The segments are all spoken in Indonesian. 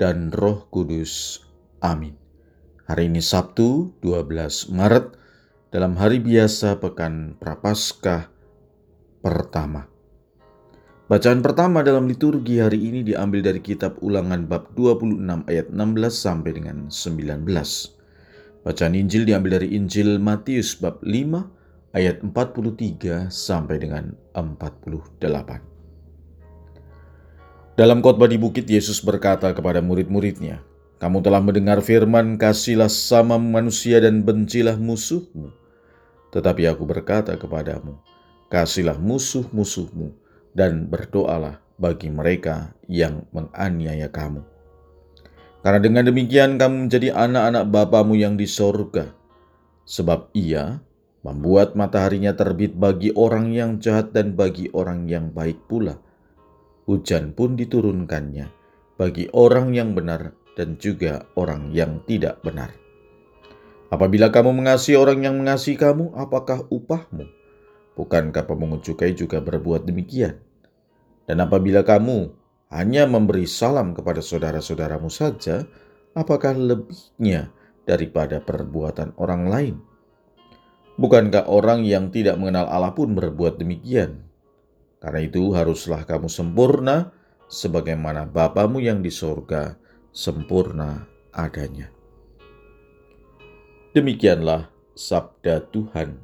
dan Roh Kudus. Amin. Hari ini Sabtu 12 Maret dalam hari biasa pekan Prapaskah pertama. Bacaan pertama dalam liturgi hari ini diambil dari kitab Ulangan bab 26 ayat 16 sampai dengan 19. Bacaan Injil diambil dari Injil Matius bab 5 ayat 43 sampai dengan 48. Dalam khotbah di bukit, Yesus berkata kepada murid-muridnya, Kamu telah mendengar firman, kasihlah sama manusia dan bencilah musuhmu. Tetapi aku berkata kepadamu, kasihlah musuh-musuhmu dan berdoalah bagi mereka yang menganiaya kamu. Karena dengan demikian kamu menjadi anak-anak Bapamu yang di sorga. Sebab ia membuat mataharinya terbit bagi orang yang jahat dan bagi orang yang baik pula hujan pun diturunkannya bagi orang yang benar dan juga orang yang tidak benar. Apabila kamu mengasihi orang yang mengasihi kamu, apakah upahmu? Bukankah pemungut cukai juga berbuat demikian? Dan apabila kamu hanya memberi salam kepada saudara-saudaramu saja, apakah lebihnya daripada perbuatan orang lain? Bukankah orang yang tidak mengenal Allah pun berbuat demikian? Karena itu haruslah kamu sempurna sebagaimana Bapamu yang di sorga sempurna adanya. Demikianlah sabda Tuhan.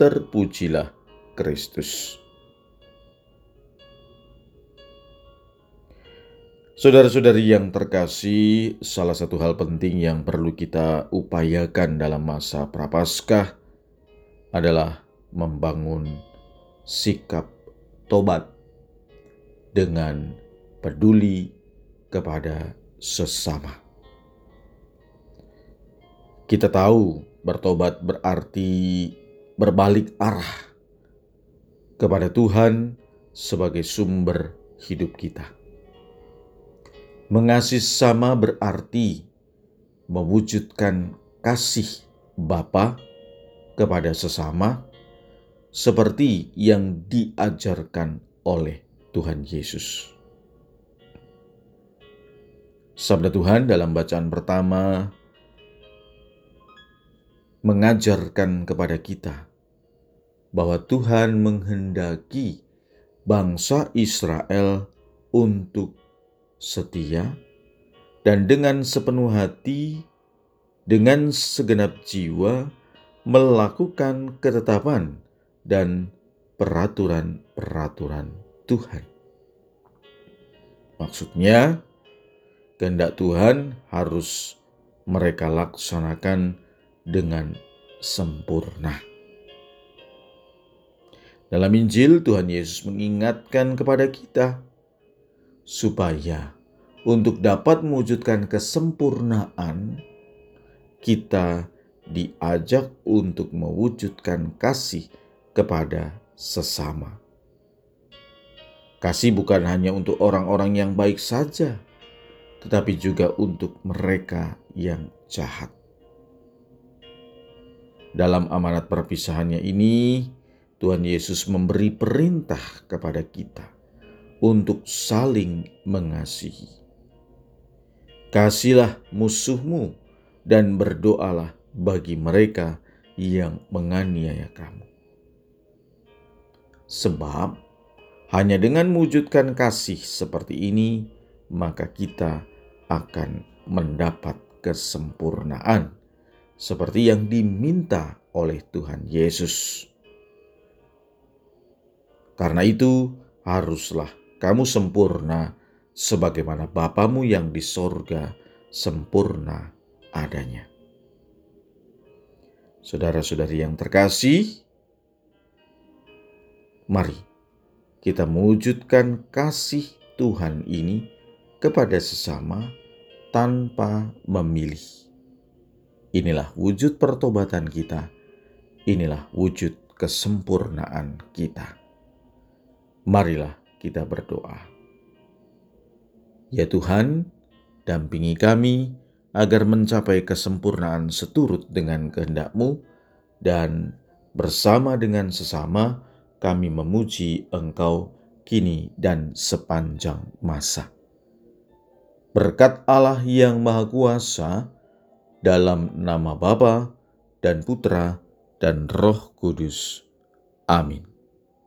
Terpujilah Kristus. Saudara-saudari yang terkasih, salah satu hal penting yang perlu kita upayakan dalam masa Prapaskah adalah membangun sikap tobat dengan peduli kepada sesama. Kita tahu bertobat berarti berbalik arah kepada Tuhan sebagai sumber hidup kita. Mengasihi sama berarti mewujudkan kasih Bapa kepada sesama seperti yang diajarkan oleh Tuhan Yesus. Sabda Tuhan dalam bacaan pertama mengajarkan kepada kita bahwa Tuhan menghendaki bangsa Israel untuk setia dan dengan sepenuh hati, dengan segenap jiwa, melakukan ketetapan dan peraturan-peraturan Tuhan. Maksudnya, kehendak Tuhan harus mereka laksanakan dengan sempurna. Dalam Injil, Tuhan Yesus mengingatkan kepada kita supaya untuk dapat mewujudkan kesempurnaan, kita diajak untuk mewujudkan kasih kepada sesama. Kasih bukan hanya untuk orang-orang yang baik saja, tetapi juga untuk mereka yang jahat. Dalam amanat perpisahannya ini, Tuhan Yesus memberi perintah kepada kita untuk saling mengasihi. Kasihlah musuhmu dan berdoalah bagi mereka yang menganiaya kamu. Sebab hanya dengan mewujudkan kasih seperti ini, maka kita akan mendapat kesempurnaan seperti yang diminta oleh Tuhan Yesus. Karena itu, haruslah kamu sempurna sebagaimana Bapamu yang di sorga sempurna adanya. Saudara-saudari yang terkasih, Mari kita mewujudkan kasih Tuhan ini kepada sesama tanpa memilih. Inilah wujud pertobatan kita. Inilah wujud kesempurnaan kita. Marilah kita berdoa. Ya Tuhan, dampingi kami agar mencapai kesempurnaan seturut dengan kehendak-Mu dan bersama dengan sesama kami memuji Engkau kini dan sepanjang masa. Berkat Allah yang Maha Kuasa, dalam nama Bapa dan Putra dan Roh Kudus. Amin.